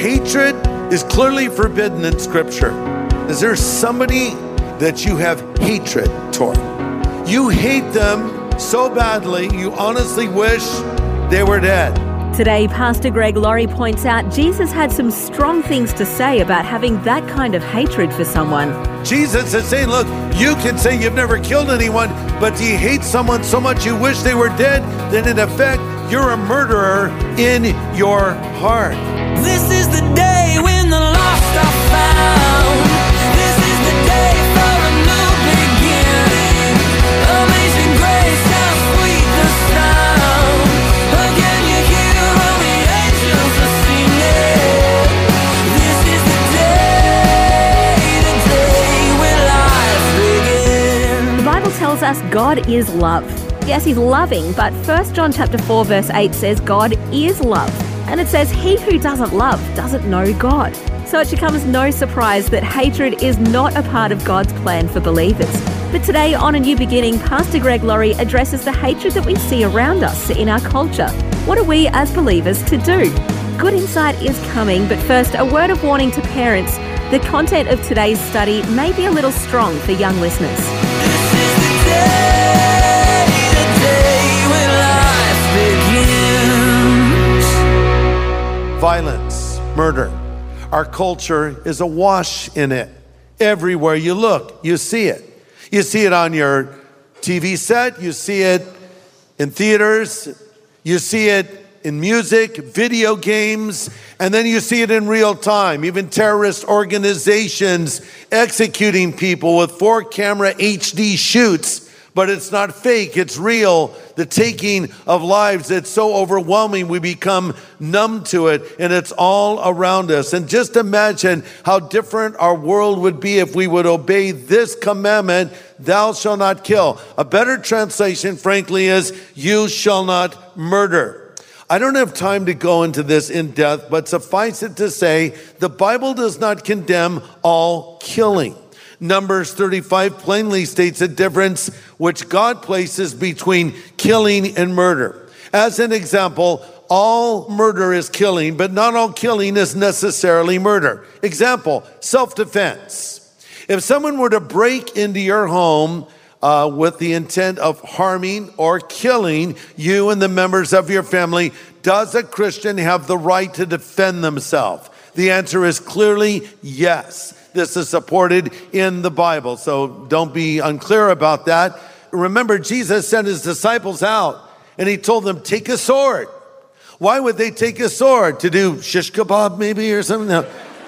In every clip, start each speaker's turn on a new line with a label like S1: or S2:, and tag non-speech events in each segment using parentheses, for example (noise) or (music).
S1: Hatred is clearly forbidden in Scripture. Is there somebody that you have hatred toward? You hate them so badly, you honestly wish they were dead.
S2: Today, Pastor Greg Laurie points out Jesus had some strong things to say about having that kind of hatred for someone.
S1: Jesus is saying, Look, you can say you've never killed anyone, but do you hate someone so much you wish they were dead? Then, in effect, you're a murderer in your heart.
S2: Tells us God is love. Yes, he's loving, but 1 John chapter 4 verse 8 says God is love. And it says he who doesn't love doesn't know God. So it should come as no surprise that hatred is not a part of God's plan for believers. But today on A New Beginning, Pastor Greg Laurie addresses the hatred that we see around us in our culture. What are we as believers to do? Good insight is coming, but first, a word of warning to parents. The content of today's study may be a little strong for young listeners.
S1: Murder. Our culture is awash in it. Everywhere you look, you see it. You see it on your TV set, you see it in theaters, you see it in music, video games, and then you see it in real time. Even terrorist organizations executing people with four camera HD shoots, but it's not fake, it's real. The taking of lives, it's so overwhelming, we become numb to it, and it's all around us. And just imagine how different our world would be if we would obey this commandment thou shalt not kill. A better translation, frankly, is you shall not murder. I don't have time to go into this in depth, but suffice it to say, the Bible does not condemn all killing. Numbers 35 plainly states a difference which God places between killing and murder. As an example, all murder is killing, but not all killing is necessarily murder. Example, self defense. If someone were to break into your home, uh, with the intent of harming or killing you and the members of your family, does a Christian have the right to defend themselves? The answer is clearly yes. This is supported in the Bible, so don't be unclear about that. Remember, Jesus sent his disciples out and he told them, Take a sword. Why would they take a sword? To do shish kebab, maybe, or something?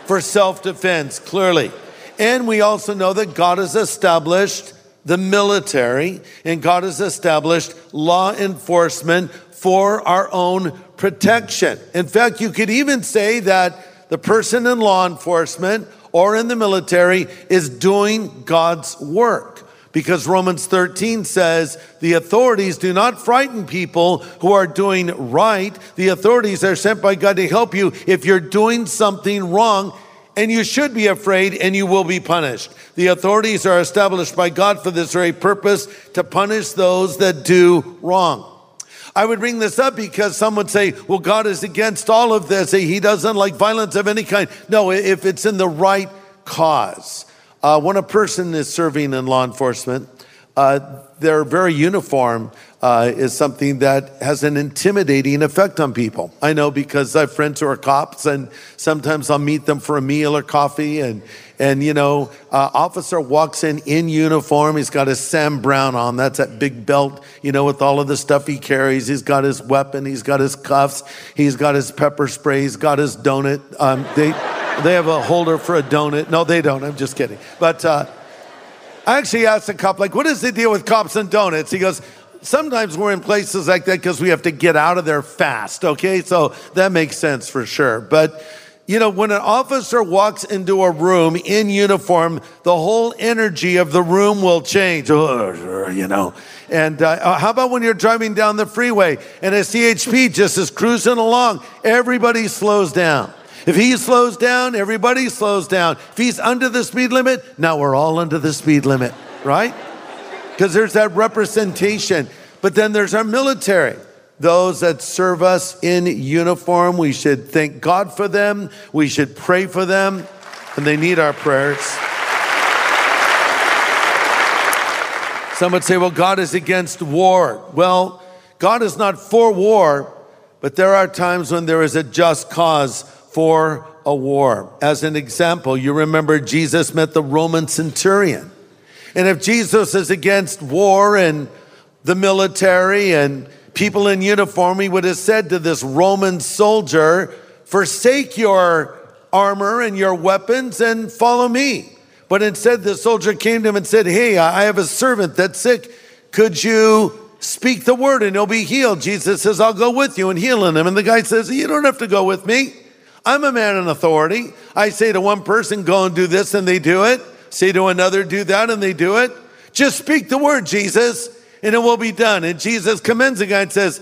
S1: For self defense, clearly. And we also know that God has established the military, and God has established law enforcement for our own protection. In fact, you could even say that the person in law enforcement or in the military is doing God's work. Because Romans 13 says the authorities do not frighten people who are doing right. The authorities are sent by God to help you if you're doing something wrong and you should be afraid and you will be punished. The authorities are established by God for this very purpose to punish those that do wrong. I would bring this up because some would say, well, God is against all of this. He doesn't like violence of any kind. No, if it's in the right cause. Uh, when a person is serving in law enforcement, uh, their very uniform uh, is something that has an intimidating effect on people. I know because I have friends who are cops, and sometimes I'll meet them for a meal or coffee, and and you know, uh, officer walks in in uniform. He's got his Sam Browne on. That's that big belt, you know, with all of the stuff he carries. He's got his weapon. He's got his cuffs. He's got his pepper spray. He's got his donut. Um, they they have a holder for a donut. No, they don't. I'm just kidding. But. Uh, I actually asked a cop, like, what is the deal with cops and donuts? He goes, sometimes we're in places like that because we have to get out of there fast, okay? So that makes sense for sure. But You know, when an officer walks into a room in uniform, the whole energy of the room will change, (laughs) you know. And uh, how about when you're driving down the freeway and a CHP just is cruising along? Everybody slows down. If he slows down, everybody slows down. If he's under the speed limit, now we're all under the speed limit, right? Because there's that representation. But then there's our military those that serve us in uniform. We should thank God for them. We should pray for them, and they need our prayers. Some would say, well, God is against war. Well, God is not for war, but there are times when there is a just cause for a war. As an example, you remember Jesus met the Roman centurion. And if Jesus is against war and the military and people in uniform, he would have said to this Roman soldier, Forsake your armor and your weapons and follow me. But instead, the soldier came to him and said, Hey, I have a servant that's sick. Could you speak the word and he'll be healed? Jesus says, I'll go with you and healing him. And the guy says, You don't have to go with me. I'm a man in authority. I say to one person, Go and do this, and they do it. Say to another, Do that, and they do it. Just speak the word, Jesus and it will be done. And Jesus commends the guy and says,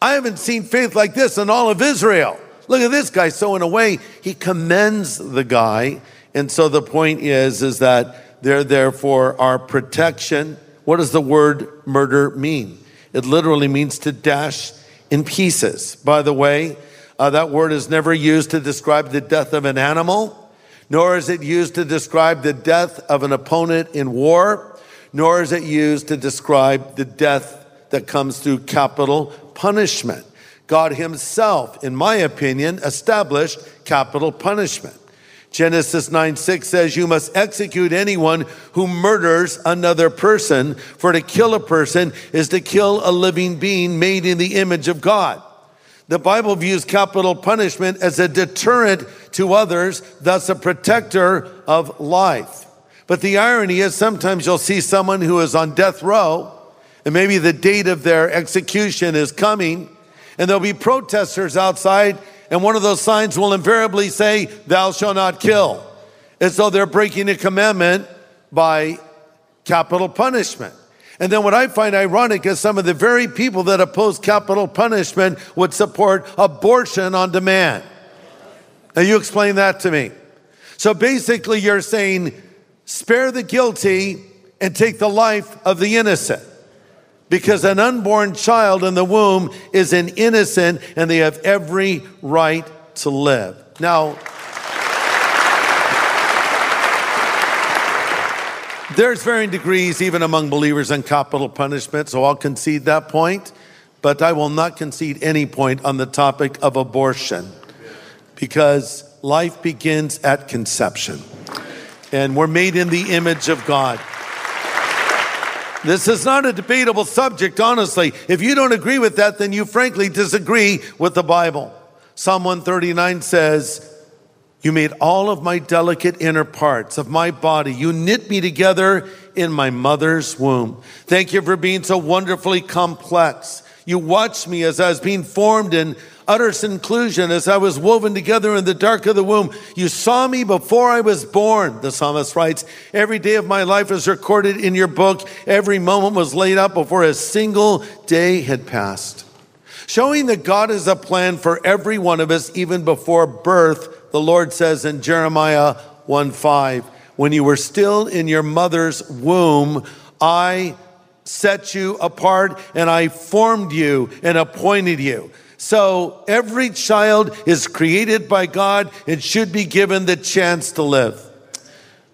S1: I haven't seen faith like this in all of Israel. Look at this guy. So in a way, he commends the guy. And so the point is, is that they're there for our protection. What does the word murder mean? It literally means to dash in pieces. By the way, uh, that word is never used to describe the death of an animal, nor is it used to describe the death of an opponent in war nor is it used to describe the death that comes through capital punishment. God Himself, in my opinion, established capital punishment. Genesis 9 6 says, You must execute anyone who murders another person, for to kill a person is to kill a living being made in the image of God. The Bible views capital punishment as a deterrent to others, thus, a protector of life. But the irony is sometimes you'll see someone who is on death row, and maybe the date of their execution is coming, and there'll be protesters outside, and one of those signs will invariably say, Thou shalt not kill. As though they're breaking a commandment by capital punishment. And then what I find ironic is some of the very people that oppose capital punishment would support abortion on demand. Now, you explain that to me. So basically, you're saying spare the guilty and take the life of the innocent. Because an unborn child in the womb is an innocent and they have every right to live. Now, there's varying degrees even among believers in capital punishment, so I'll concede that point, but I will not concede any point on the topic of abortion because life begins at conception and we're made in the image of God. This is not a debatable subject, honestly. If you don't agree with that, then you frankly disagree with the Bible. Psalm 139 says, You made all of my delicate inner parts of my body. You knit me together in my mother's womb. Thank you for being so wonderfully complex. You watched me as I was being formed in utter seclusion as I was woven together in the dark of the womb. You saw me before I was born, the psalmist writes. Every day of my life is recorded in your book. Every moment was laid out before a single day had passed. Showing that God has a plan for every one of us, even before birth, the Lord says in Jeremiah 1 5, when you were still in your mother's womb, I set you apart and I formed you and appointed you. So every child is created by God and should be given the chance to live.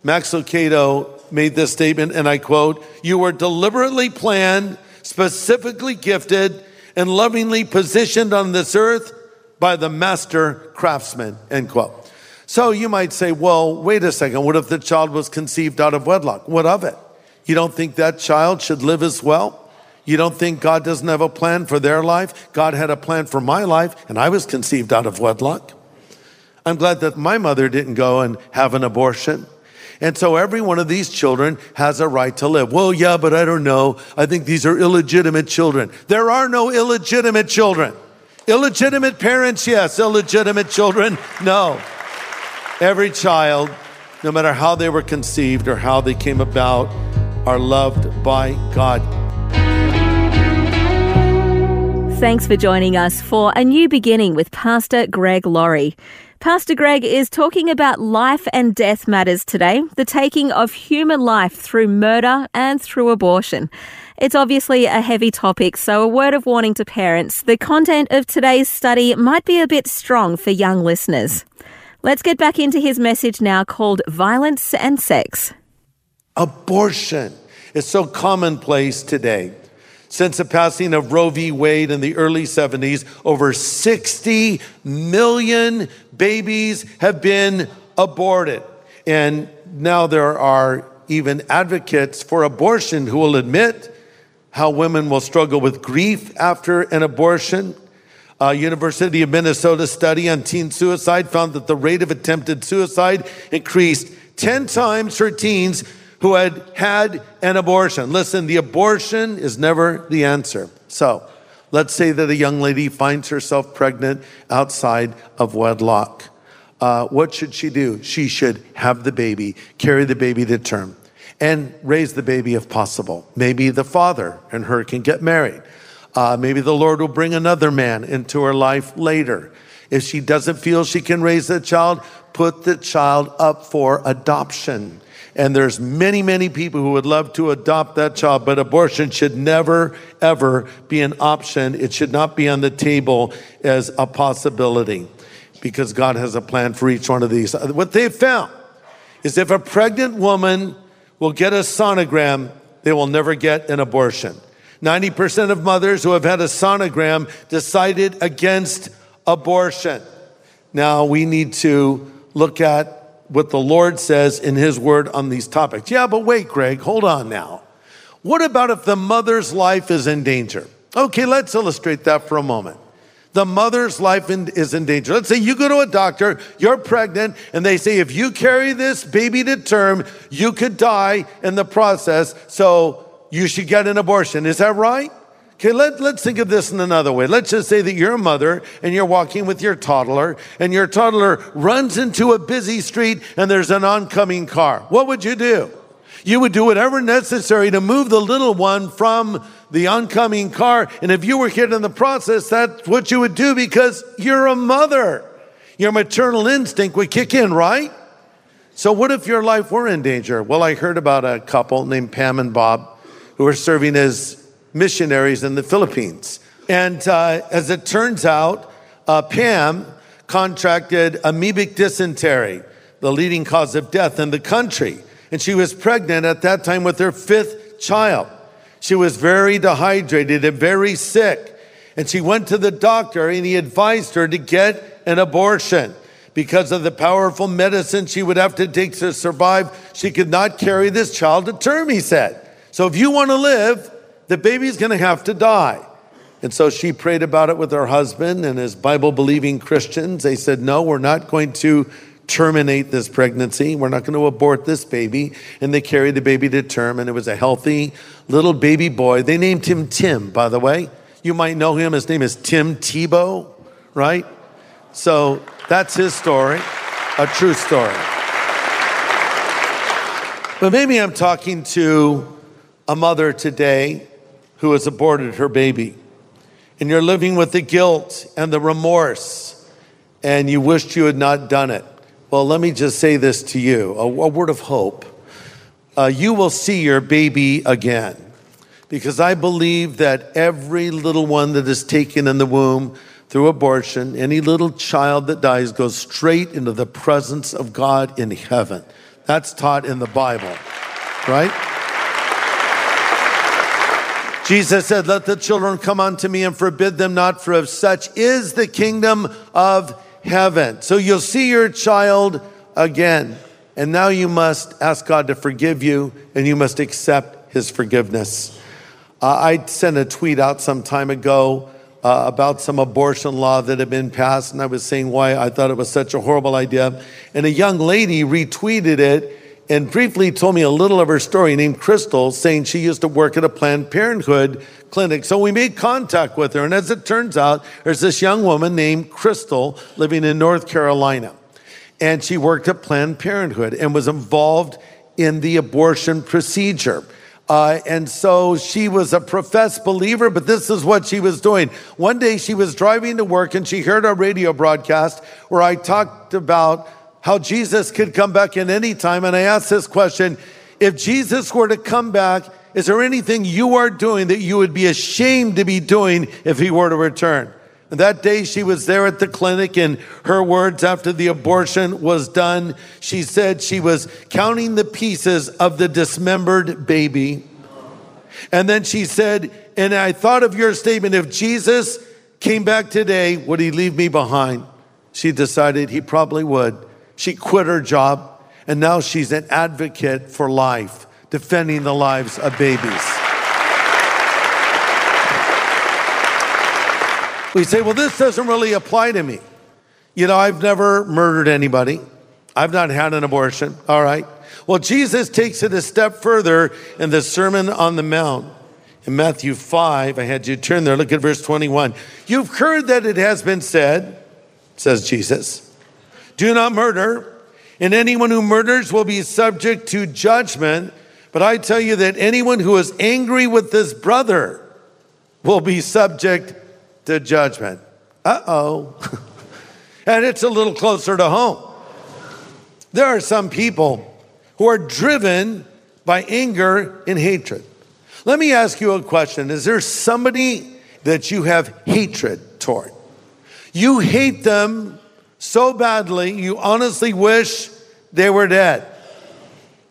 S1: Max Lucado made this statement, and I quote, You were deliberately planned, specifically gifted, and lovingly positioned on this earth by the master craftsman, end quote. So you might say, well, wait a second. What if the child was conceived out of wedlock? What of it? You don't think that child should live as well? You don't think God doesn't have a plan for their life? God had a plan for my life, and I was conceived out of wedlock. I'm glad that my mother didn't go and have an abortion. And so every one of these children has a right to live. Well, yeah, but I don't know. I think these are illegitimate children. There are no illegitimate children. Illegitimate parents, yes. Illegitimate children, no. Every child, no matter how they were conceived or how they came about, are loved by God.
S2: Thanks for joining us for A New Beginning with Pastor Greg Laurie. Pastor Greg is talking about life and death matters today, the taking of human life through murder and through abortion. It's obviously a heavy topic, so a word of warning to parents. The content of today's study might be a bit strong for young listeners. Let's get back into his message now called Violence and Sex.
S1: Abortion is so commonplace today. Since the passing of Roe v. Wade in the early 70s, over 60 million babies have been aborted. And now there are even advocates for abortion who will admit how women will struggle with grief after an abortion. A University of Minnesota study on teen suicide found that the rate of attempted suicide increased 10 times for teens who had had an abortion. Listen, the abortion is never the answer. So let's say that a young lady finds herself pregnant outside of wedlock. Uh, what should she do? She should have the baby, carry the baby to term, and raise the baby if possible. Maybe the father and her can get married. Uh, maybe the Lord will bring another man into her life later. If she doesn't feel she can raise the child, put the child up for adoption. And there's many, many people who would love to adopt that child, but abortion should never, ever be an option. It should not be on the table as a possibility because God has a plan for each one of these. What they've found is if a pregnant woman will get a sonogram, they will never get an abortion. 90% of mothers who have had a sonogram decided against abortion. Now we need to look at what the Lord says in His Word on these topics. Yeah, but wait, Greg, hold on now. What about if the mother's life is in danger? Okay, let's illustrate that for a moment. The mother's life in, is in danger. Let's say you go to a doctor, you're pregnant, and they say if you carry this baby to term, you could die in the process, so you should get an abortion. Is that right? Okay, let, let's think of this in another way. Let's just say that you're a mother and you're walking with your toddler, and your toddler runs into a busy street and there's an oncoming car. What would you do? You would do whatever necessary to move the little one from the oncoming car. And if you were hit in the process, that's what you would do because you're a mother. Your maternal instinct would kick in, right? So, what if your life were in danger? Well, I heard about a couple named Pam and Bob who were serving as missionaries in the Philippines. And uh, as it turns out, uh, Pam contracted amoebic dysentery, the leading cause of death in the country. And she was pregnant at that time with her fifth child. She was very dehydrated and very sick. And she went to the doctor and he advised her to get an abortion because of the powerful medicine she would have to take to survive. She could not carry this child to term, he said. So if you want to live, the baby's going to have to die. And so she prayed about it with her husband and his Bible believing Christians. They said, No, we're not going to terminate this pregnancy. We're not going to abort this baby. And they carried the baby to term, and it was a healthy little baby boy. They named him Tim, by the way. You might know him. His name is Tim Tebow, right? So that's his story, a true story. But maybe I'm talking to a mother today who has aborted her baby. And you're living with the guilt and the remorse, and you wished you had not done it. Well, let me just say this to you a, a word of hope. Uh, you will see your baby again. Because I believe that every little one that is taken in the womb through abortion, any little child that dies goes straight into the presence of God in heaven. That's taught in the Bible, right? Jesus said, Let the children come unto me and forbid them not, for of such is the kingdom of heaven. So you'll see your child again. And now you must ask God to forgive you and you must accept his forgiveness. Uh, I sent a tweet out some time ago uh, about some abortion law that had been passed, and I was saying why I thought it was such a horrible idea. And a young lady retweeted it and briefly told me a little of her story named Crystal, saying she used to work at a Planned Parenthood clinic. So we made contact with her. And as it turns out, there's this young woman named Crystal living in North Carolina. and she worked at Planned Parenthood and was involved in the abortion procedure. Uh, and so she was a professed believer, but this is what she was doing. One day she was driving to work and she heard a radio broadcast where I talked about how Jesus could come back at any time. And I asked this question If Jesus were to come back, is there anything you are doing that you would be ashamed to be doing if he were to return? And that day she was there at the clinic, and her words after the abortion was done, she said she was counting the pieces of the dismembered baby. And then she said, And I thought of your statement if Jesus came back today, would he leave me behind? She decided he probably would. She quit her job, and now she's an advocate for life, defending the lives of babies. We say, well, this doesn't really apply to me. You know, I've never murdered anybody. I've not had an abortion. All right. Well, Jesus takes it a step further in the Sermon on the Mount. In Matthew 5, I had you turn there, look at verse 21. You've heard that it has been said, says Jesus, do not murder, and anyone who murders will be subject to judgment. But I tell you that anyone who is angry with his brother will be subject to judgment. Uh oh. (laughs) and it's a little closer to home. There are some people who are driven by anger and hatred. Let me ask you a question Is there somebody that you have hatred toward? You hate them so badly, you honestly wish they were dead.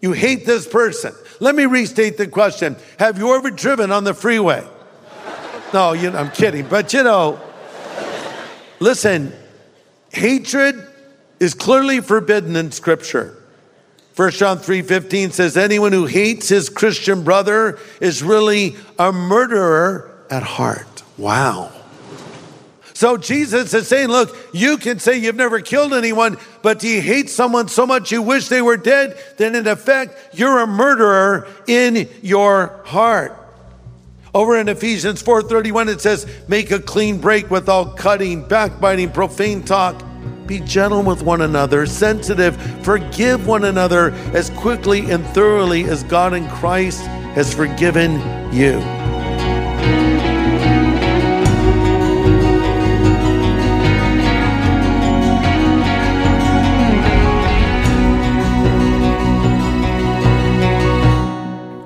S1: You hate this person. Let me restate the question Have you ever driven on the freeway? No, you know, I'm kidding. But you know, listen, hatred is clearly forbidden in Scripture. 1 John 3:15 says anyone who hates his Christian brother is really a murderer at heart. Wow. So Jesus is saying, look, you can say you've never killed anyone, but do you hate someone so much you wish they were dead? Then in effect, you're a murderer in your heart. Over in Ephesians 4:31 it says, "Make a clean break with all cutting, backbiting, profane talk. Be gentle with one another, sensitive, forgive one another as quickly and thoroughly as God in Christ has forgiven you."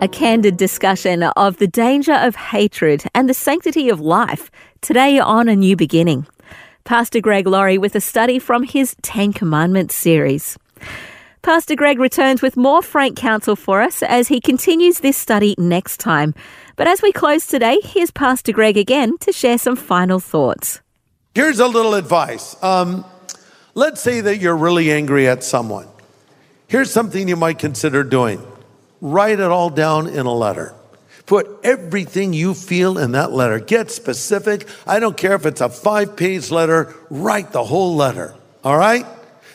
S2: A candid discussion of the danger of hatred and the sanctity of life today on A New Beginning. Pastor Greg Laurie with a study from his Ten Commandments series. Pastor Greg returns with more frank counsel for us as he continues this study next time. But as we close today, here's Pastor Greg again to share some final thoughts.
S1: Here's a little advice. Um, let's say that you're really angry at someone. Here's something you might consider doing write it all down in a letter. Put everything you feel in that letter. Get specific. I don't care if it's a five page letter, write the whole letter. All right?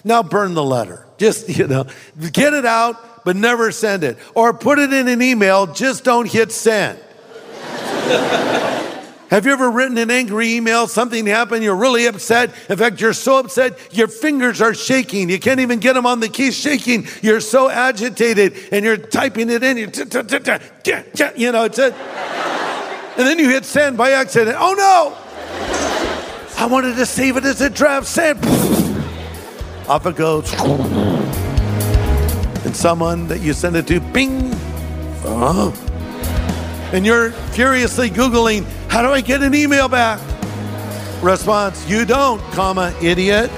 S1: Now burn the letter. Just, (laughs) you know, get it out, but never send it. Or put it in an email, just don't hit send. (laughs) Have you ever written an angry email? Something happened, you're really upset. In fact, you're so upset, your fingers are shaking. You can't even get them on the keys shaking. You're so agitated and you're typing it in. You, you know, it's a, and then you hit send by accident. Oh no! I wanted to save it as a draft. Send. Off it goes. And someone that you send it to, bing. Oh. And you're furiously Googling, how do I get an email back? Response, you don't, comma, idiot.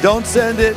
S1: Don't send it.